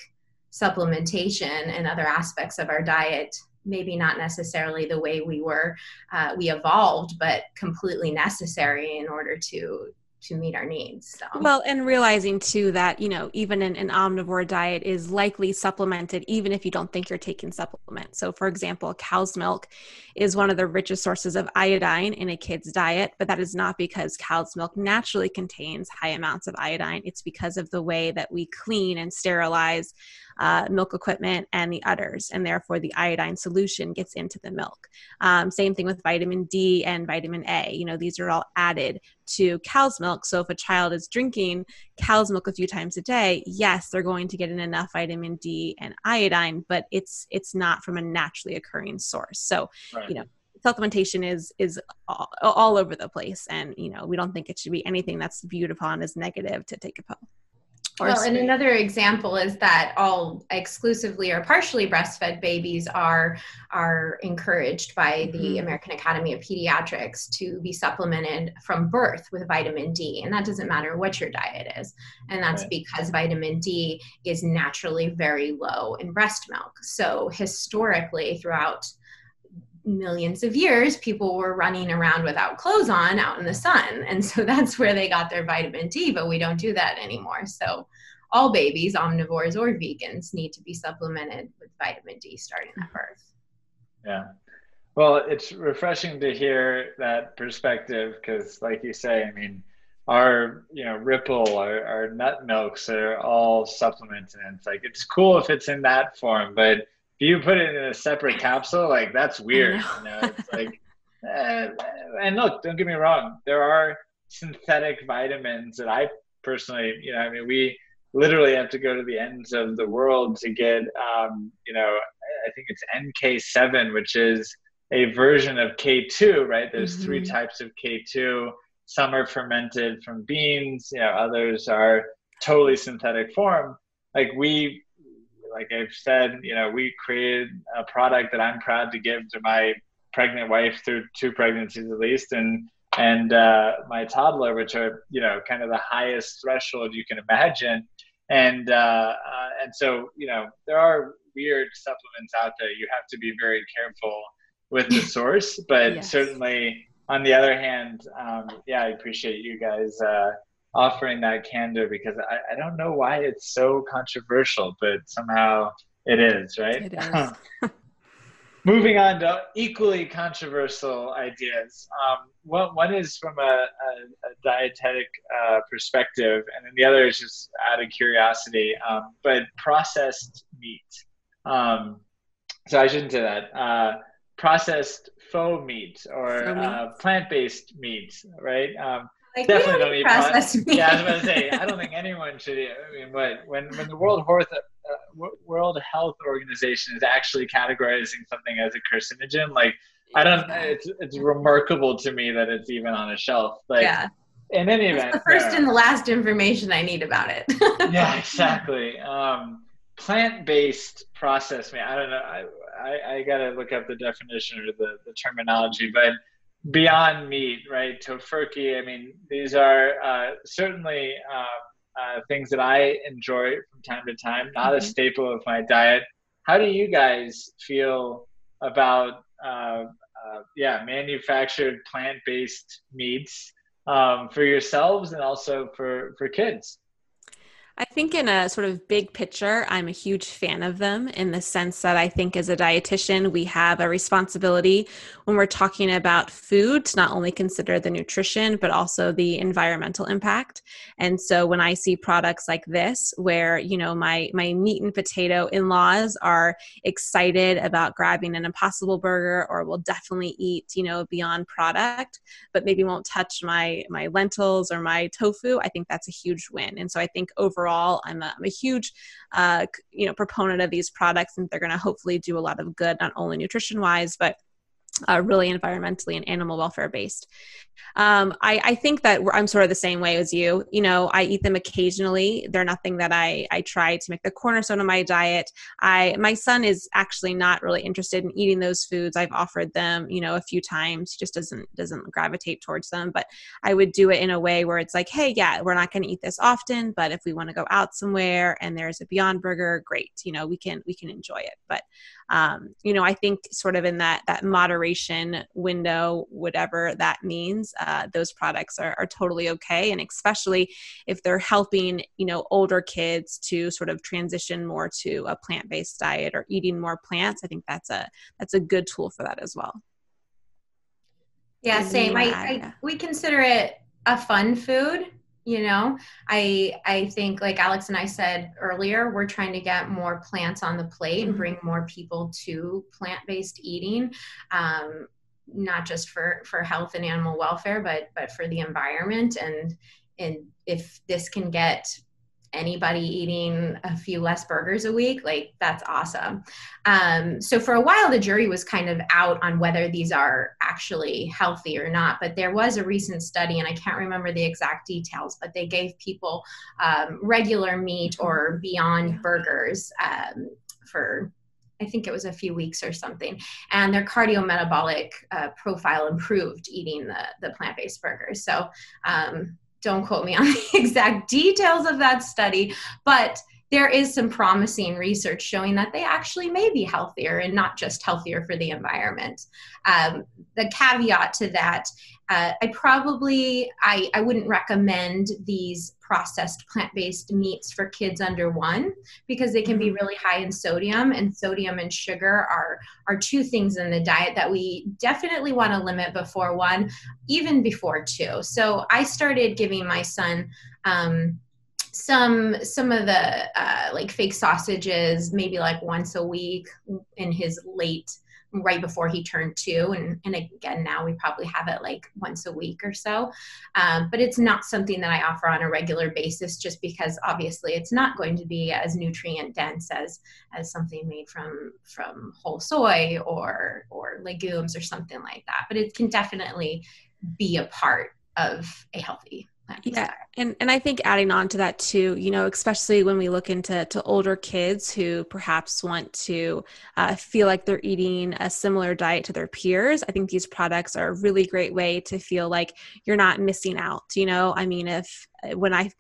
supplementation and other aspects of our diet maybe not necessarily the way we were uh, we evolved but completely necessary in order to to meet our needs. So. Well, and realizing too that, you know, even an, an, omnivore diet is likely supplemented even if you don't think you're taking supplements. So, for example, cow's milk is one of the richest sources of iodine in a kid's diet, but that is not because cow's milk naturally contains high amounts of iodine. It's because of the way that we clean and sterilize uh, milk equipment and the udders, and therefore the iodine solution gets into the milk. Um, same thing with vitamin D and vitamin A. You know, these are all added to cow's milk. So if a child is drinking cow's milk a few times a day, yes, they're going to get in enough vitamin D and iodine, but it's it's not from a naturally occurring source. So, right. you know, supplementation is is all, all, over the place and you know we don't think it should be anything that's viewed upon as negative to take a pill well, and another example is that all exclusively or partially breastfed babies are are encouraged by the mm-hmm. American Academy of Pediatrics to be supplemented from birth with vitamin D, and that doesn't matter what your diet is, and that's right. because vitamin D is naturally very low in breast milk. So historically, throughout millions of years, people were running around without clothes on out in the sun. And so that's where they got their vitamin D, but we don't do that anymore. So all babies, omnivores or vegans, need to be supplemented with vitamin D starting at birth. Yeah. Well, it's refreshing to hear that perspective because, like you say, I mean, our you know ripple our, our nut milks are all supplements and it's like it's cool if it's in that form but you put it in a separate capsule, like that's weird. You know, it's like, eh, and look, don't get me wrong, there are synthetic vitamins that I personally, you know, I mean, we literally have to go to the ends of the world to get, um, you know, I think it's MK7, which is a version of K2, right? There's mm-hmm. three types of K2. some are fermented from beans, you know, others are totally synthetic form. Like we, like I've said, you know, we created a product that I'm proud to give to my pregnant wife through two pregnancies at least, and and uh, my toddler, which are you know kind of the highest threshold you can imagine, and uh, uh, and so you know there are weird supplements out there. You have to be very careful with the source, but yes. certainly on the other hand, um, yeah, I appreciate you guys uh, offering that candor because I, I don't know why it's so controversial, but somehow it is, right? It is. Moving on to equally controversial ideas. Um, one, one is from a, a, a dietetic uh, perspective, and then the other is just out of curiosity. Um, but processed meat. Um, so I shouldn't say that. Uh, processed faux meat or uh, plant-based meat, right? Um, like, definitely don't eat processed meat. Yeah, I was going to say I don't think anyone should. Eat, I mean, what when when the World Health uh, World Health Organization is actually categorizing something as a carcinogen, like I don't. It's it's remarkable to me that it's even on a shelf. Like, yeah. In any event, the first and the last information I need about it. yeah, exactly. Um, plant-based processed meat. I don't know. I, I, I got to look up the definition or the, the terminology, but beyond meat, right? Tofurky. I mean, these are uh, certainly uh, uh, things that I enjoy from time to time. Not mm-hmm. a staple of my diet. How do you guys feel about uh, uh, yeah manufactured plant-based meats um, for yourselves and also for for kids? I think, in a sort of big picture, I'm a huge fan of them in the sense that I think as a dietitian, we have a responsibility when we're talking about food to not only consider the nutrition, but also the environmental impact. And so when I see products like this, where, you know, my, my meat and potato in laws are excited about grabbing an impossible burger or will definitely eat, you know, beyond product, but maybe won't touch my, my lentils or my tofu, I think that's a huge win. And so I think overall, overall, I'm a, I'm a huge, uh, you know, proponent of these products, and they're going to hopefully do a lot of good, not only nutrition wise, but uh, really environmentally and animal welfare based. Um, I, I, think that I'm sort of the same way as you. You know, I eat them occasionally. They're nothing that I I try to make the cornerstone of my diet. I my son is actually not really interested in eating those foods. I've offered them, you know, a few times. He just doesn't doesn't gravitate towards them. But I would do it in a way where it's like, hey, yeah, we're not going to eat this often, but if we want to go out somewhere and there's a Beyond Burger, great. You know, we can we can enjoy it. But um, you know, I think sort of in that that moderation window, whatever that means, uh, those products are, are totally okay, and especially if they're helping you know older kids to sort of transition more to a plant based diet or eating more plants. I think that's a that's a good tool for that as well. Yeah, same. I, I we consider it a fun food you know i i think like alex and i said earlier we're trying to get more plants on the plate and mm-hmm. bring more people to plant-based eating um, not just for for health and animal welfare but but for the environment and and if this can get anybody eating a few less burgers a week like that's awesome. Um, so for a while the jury was kind of out on whether these are actually healthy or not but there was a recent study and i can't remember the exact details but they gave people um, regular meat or beyond burgers um, for I think it was a few weeks or something, and their cardiometabolic uh, profile improved eating the the plant based burgers. So um, don't quote me on the exact details of that study, but there is some promising research showing that they actually may be healthier and not just healthier for the environment. Um, the caveat to that, uh, I probably I, I wouldn't recommend these processed plant-based meats for kids under one because they can be mm-hmm. really high in sodium and sodium and sugar are are two things in the diet that we definitely want to limit before one even before two so i started giving my son um, some some of the uh, like fake sausages maybe like once a week in his late right before he turned two and, and again now we probably have it like once a week or so. Um, but it's not something that i offer on a regular basis just because obviously it's not going to be as nutrient dense as as something made from from whole soy or or legumes or something like that. But it can definitely be a part of a healthy yeah and and i think adding on to that too you know especially when we look into to older kids who perhaps want to uh, feel like they're eating a similar diet to their peers i think these products are a really great way to feel like you're not missing out you know? I mean if when I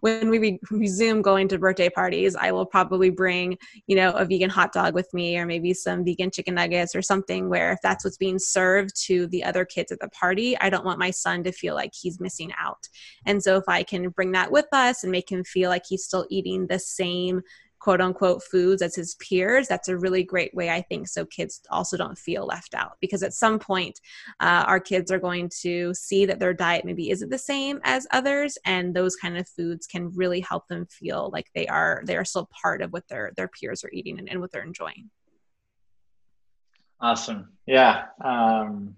when we resume going to birthday parties, I will probably bring you know a vegan hot dog with me, or maybe some vegan chicken nuggets or something. Where if that's what's being served to the other kids at the party, I don't want my son to feel like he's missing out. And so if I can bring that with us and make him feel like he's still eating the same quote unquote foods as his peers, that's a really great way, I think, so kids also don't feel left out. Because at some point, uh, our kids are going to see that their diet maybe isn't the same as others, and those kind of foods can really help them feel like they are they are still part of what their their peers are eating and, and what they're enjoying. Awesome. Yeah. Um,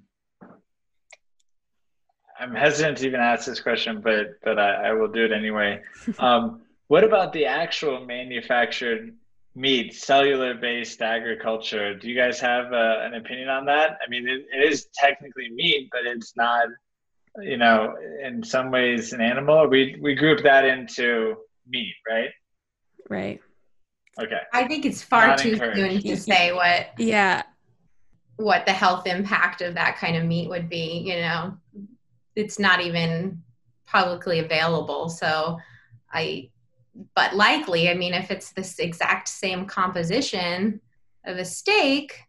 I'm hesitant to even ask this question, but but I, I will do it anyway. Um, what about the actual manufactured meat, cellular based agriculture? Do you guys have uh, an opinion on that? I mean, it, it is technically meat, but it's not, you know, in some ways an animal. We, we group that into meat, right? Right. Okay. I think it's far not too encouraged. soon to say what. Yeah. What the health impact of that kind of meat would be, you know, it's not even publicly available. So I but likely, I mean, if it's this exact same composition of a steak,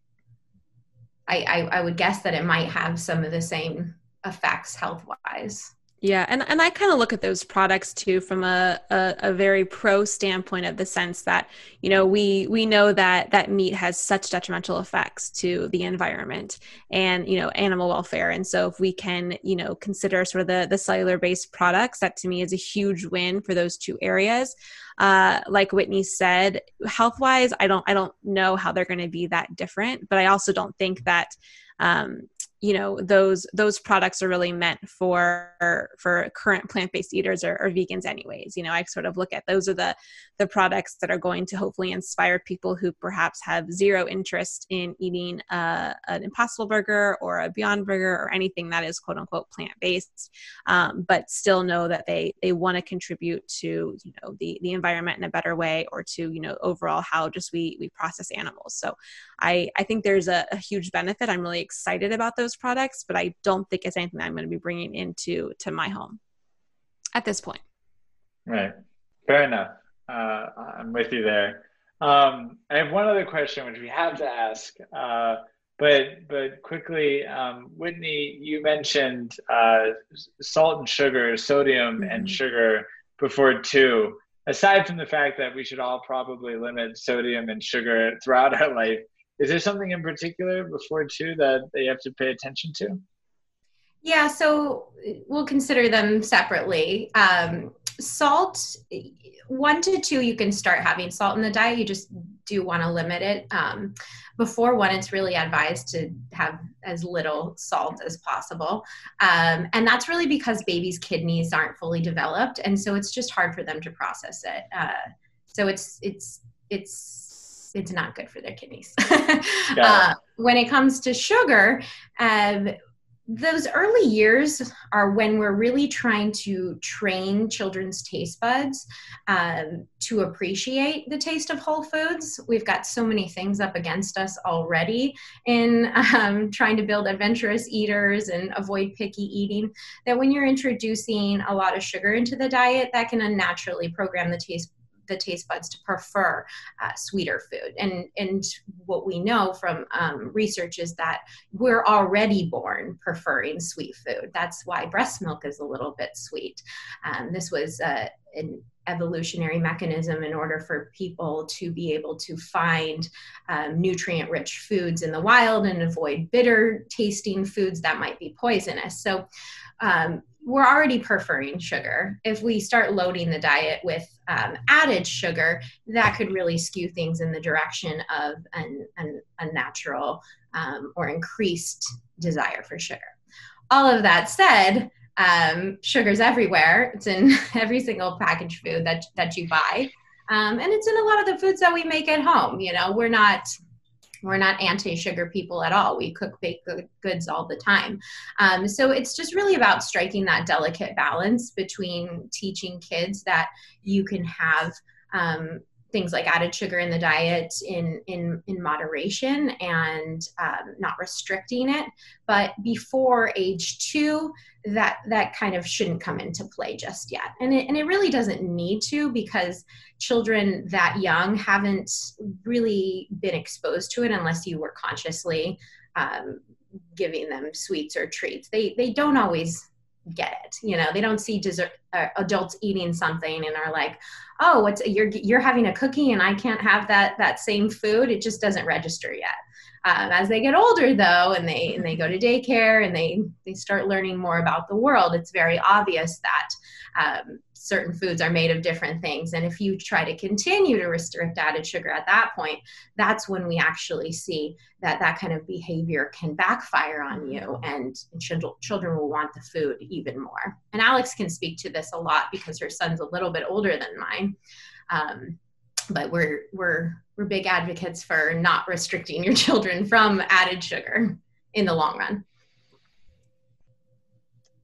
I, I, I would guess that it might have some of the same effects health wise. Yeah, and, and I kind of look at those products too from a, a, a, very pro standpoint of the sense that, you know, we we know that that meat has such detrimental effects to the environment and, you know, animal welfare. And so if we can, you know, consider sort of the, the cellular based products, that to me is a huge win for those two areas. Uh, like Whitney said, health wise, I don't I don't know how they're going to be that different, but I also don't think that um, you know those those products are really meant for for current plant-based eaters or, or, vegans anyways. You know i sort of look at those are the the products that are going to hopefully inspire people who perhaps have zero interest in eating a, an impossible burger or a beyond burger or anything that is quote unquote plant-based um, but still know that they they want to contribute to you know the the environment in a better way or to you know overall how just we we process animals. So i i think there's a, a huge benefit. I'm really excited about those those products, but I don't think it's anything I'm going to be bringing into to my home at this point. Right. Fair enough. Uh, I'm with you there. Um, I have one other question which we have to ask, uh, but but quickly, um, Whitney, you mentioned uh, salt and sugar, sodium mm-hmm. and sugar before too. Aside from the fact that we should all probably limit sodium and sugar throughout our life, is there something in particular before two that they have to pay attention to? Yeah, so we'll consider them separately. Um, salt, one to two, you can start having salt in the diet. You just do want to limit it. Um, before one, it's really advised to have as little salt as possible. Um, and that's really because babies' kidneys aren't fully developed. And so it's just hard for them to process it. Uh, so it's, it's, it's, it's not good for their kidneys. uh, when it comes to sugar, um, those early years are when we're really trying to train children's taste buds um, to appreciate the taste of whole foods. We've got so many things up against us already in um, trying to build adventurous eaters and avoid picky eating that when you're introducing a lot of sugar into the diet, that can unnaturally program the taste the taste buds to prefer uh, sweeter food. And, and what we know from um, research is that we're already born preferring sweet food. That's why breast milk is a little bit sweet. Um, this was uh, an evolutionary mechanism in order for people to be able to find um, nutrient rich foods in the wild and avoid bitter tasting foods that might be poisonous. So, um, we're already preferring sugar. If we start loading the diet with um, added sugar, that could really skew things in the direction of an, an, a natural um, or increased desire for sugar. All of that said, um, sugar's everywhere. It's in every single packaged food that, that you buy. Um, and it's in a lot of the foods that we make at home. You know, we're not we're not anti-sugar people at all. We cook baked goods all the time. Um, so it's just really about striking that delicate balance between teaching kids that you can have um, things like added sugar in the diet in in in moderation and um, not restricting it. But before age two that that kind of shouldn't come into play just yet. And it, and it really doesn't need to because children that young haven't really been exposed to it unless you were consciously um, giving them sweets or treats. They they don't always get it you know? They don't see dessert uh, adults eating something and are like oh what's you're you're having a cookie and i can't have that that same food? It just doesn't register yet. Um, as they get older though and they and they go to daycare and they they start learning more about the world it's very obvious that um, certain foods are made of different things. And if you try to continue to restrict added sugar at that point, that's when we actually see that that kind of behavior can backfire on you and children will want the food even more. And Alex can speak to this a lot because her son's a little bit older than mine. Um, but we're we're we're big advocates for not restricting your children from added sugar in the long run.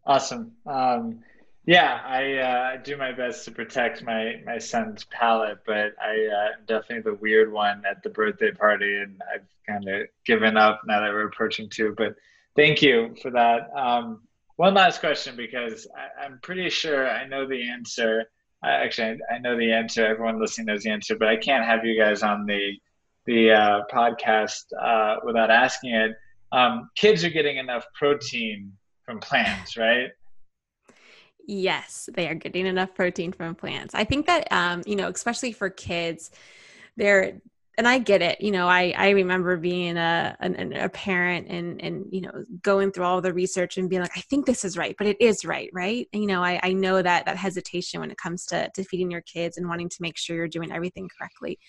Awesome. Um, yeah, I uh, do my best to protect my my son's palate, but I uh, definitely the weird one at the birthday party, and I've kind of given up now that we're approaching two. But thank you for that. Um, one last question because I, am pretty sure I know the answer. I, actually, I, I know the answer. Everyone listening knows the answer, but I can't have you guys on the the uh, podcast uh, without asking it. Um, kids are getting enough protein from plants, right? Yes, they are getting enough protein from plants. I think that, um, you know, especially for kids, they're, and I get it. You know, I, I remember being a, an, a parent and, and, you know, going through all the research and being like, I think this is right, but it is right. Right. You know, I, I know that, that hesitation when it comes to, to feeding your kids and wanting to make sure you're doing everything correctly.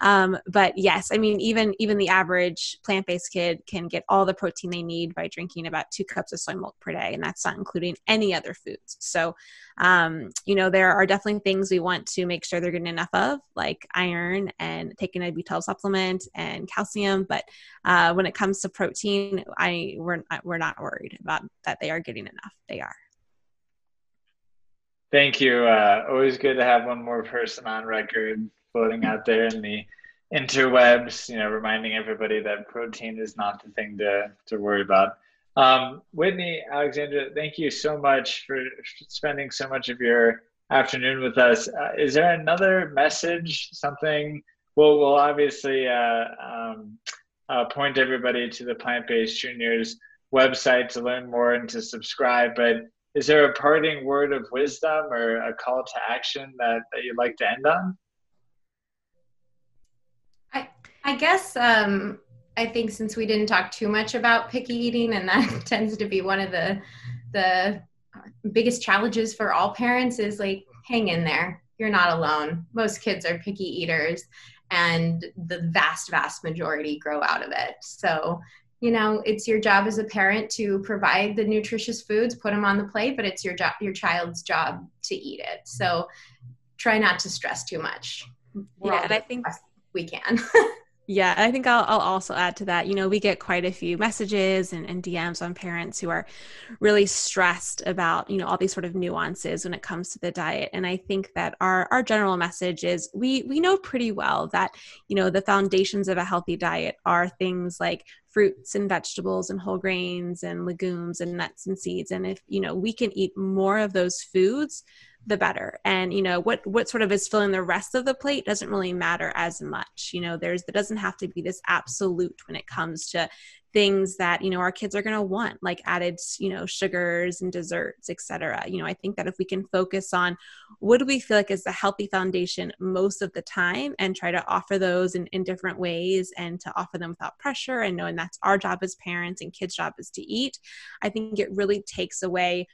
Um, but yes, I mean, even even the average plant-based kid can get all the protein they need by drinking about two cups of soy milk per day, and that's not including any other foods. So, um, you know, there are definitely things we want to make sure they're getting enough of, like iron and taking a B12 supplement and calcium. But uh, when it comes to protein, I we're we're not worried about that they are getting enough. They are. Thank you. Uh, always good to have one more person on record floating out there in the interwebs, you know, reminding everybody that protein is not the thing to, to worry about. Um, Whitney, Alexandra, thank you so much for spending so much of your afternoon with us. Uh, is there another message, something? Well, we'll obviously uh, um, uh, point everybody to the Plant Based Juniors website to learn more and to subscribe. But is there a parting word of wisdom or a call to action that, that you'd like to end on? I guess um, I think since we didn't talk too much about picky eating, and that tends to be one of the the biggest challenges for all parents, is like hang in there. You're not alone. Most kids are picky eaters, and the vast, vast majority grow out of it. So you know it's your job as a parent to provide the nutritious foods put them on the plate but it's your job your child's job to eat it so try not to stress too much We're yeah and i think we can Yeah, I think I'll, I'll also add to that. You know, we get quite a few messages and, and DMs on parents who are really stressed about, you know, all these sort of nuances when it comes to the diet. And I think that our, our general message is we, we know pretty well that, you know, the foundations of a healthy diet are things like fruits and vegetables and whole grains and legumes and nuts and seeds. And if, you know, we can eat more of those foods, the better. And you know what what sort of is filling the rest of the plate doesn't really matter as much. You know there's there doesn't have to be this absolute when it comes to things that you know our kids are going to want like added you know sugars and desserts etc you know i think that if we can focus on what do we feel like is a healthy foundation most of the time and try to offer those in, in different ways and to offer them without pressure and knowing that's our job as parents and kids job is to eat i think it really takes away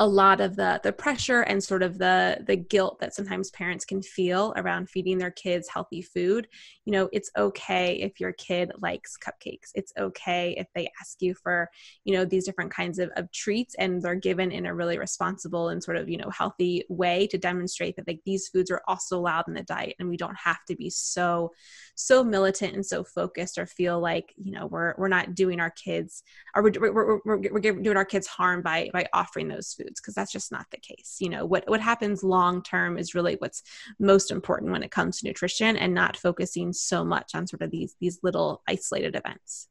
a lot of the the pressure and sort of the the guilt that sometimes parents can feel around feeding their kids healthy food. You know it's okay if your kid likes cupcakes. It's okay if they ask you for you know these different kinds of, of treats and they're given in a really responsible and sort of you know healthy way to demonstrate that like these foods are also allowed in the diet and we don't have to be so so militant and so focused or feel like you know we're we're not doing our kids or we're, we're, we're, we're doing our kids harm by by offering those foods foods because that's just not the case you know? What what happens long term is really what's most important when it comes to nutrition and not focusing so much on sort of these these little isolated events.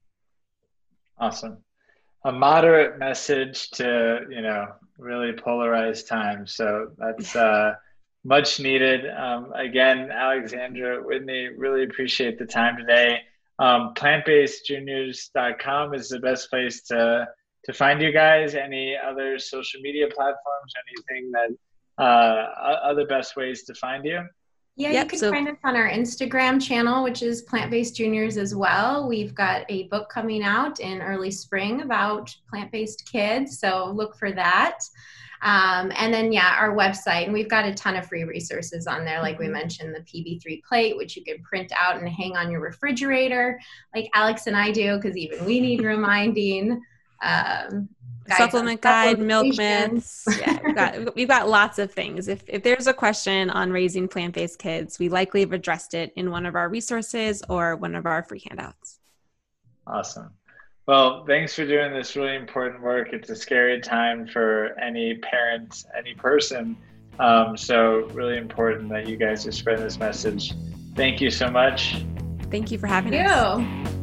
Awesome. A moderate message to you know really polarized times so that's uh much needed. Um, again alexandra whitney really appreciate the time today. Um, plantbasedjuniors.com is the best place to to find you guys? Any other social media platforms? Anything that uh, other best ways to find you? Yeah, yep, you can so- find us on our Instagram channel, which is Plant Based Juniors as well. We've got a book coming out in early spring about plant based kids, so look for that. Um, and then, yeah, our website, and we've got a ton of free resources on there. Like we mm-hmm. mentioned, the PB3 plate, which you can print out and hang on your refrigerator, like Alex and I do, because even we need reminding um, supplement guide, milk myths. yeah, we've got we've got lots of things. If if there's a question on raising plant-based kids, we likely have addressed it in one of our resources or one of our free handouts. Awesome. Well, thanks for doing this really important work. It's a scary time for any parent, any person. Um, so really important that you guys are spreading this message. Thank you so much. Thank you for having Thank us. You.